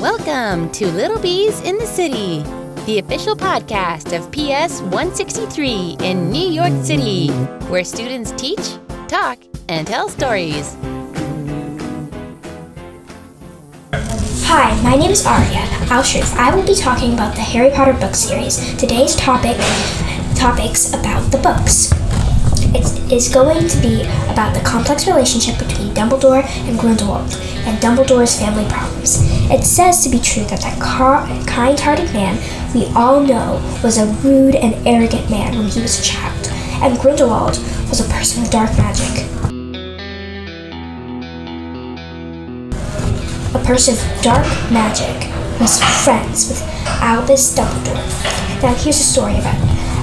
Welcome to Little Bees in the City, the official podcast of PS 163 in New York City, where students teach, talk, and tell stories. Hi, my name is Aria Alshrif. I will be talking about the Harry Potter book series. Today's topic topics about the books. It is going to be about the complex relationship between Dumbledore and Grindelwald and Dumbledore's family problems. It says to be true that that car- kind-hearted man we all know was a rude and arrogant man when he was a child, and Grindelwald was a person with dark magic. A person with dark magic was friends with Albus Dumbledore. Now here's a story about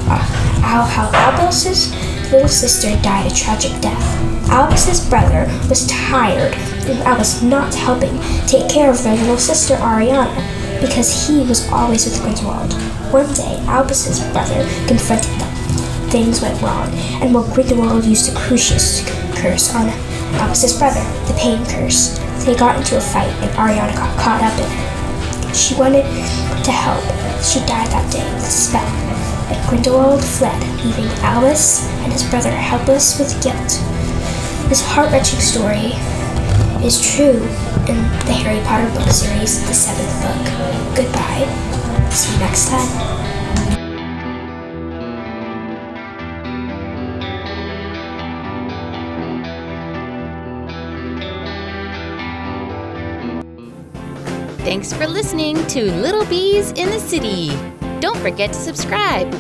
uh, how Albus's little sister died a tragic death. Albus's brother was tired of Albus not helping take care of their little sister Ariana because he was always with Grindelwald. One day, Albus's brother confronted them. Things went wrong, and while Grindelwald used the crucius curse on Albus's brother, the pain curse, they got into a fight and Ariana got caught up in it. She wanted to help. She died that day with a spell. But Grindelwald fled, leaving Albus and his brother helpless with guilt. This heart-wrenching story is true in the Harry Potter book series, the seventh book. Goodbye. See you next time. Thanks for listening to Little Bees in the City. Don't forget to subscribe.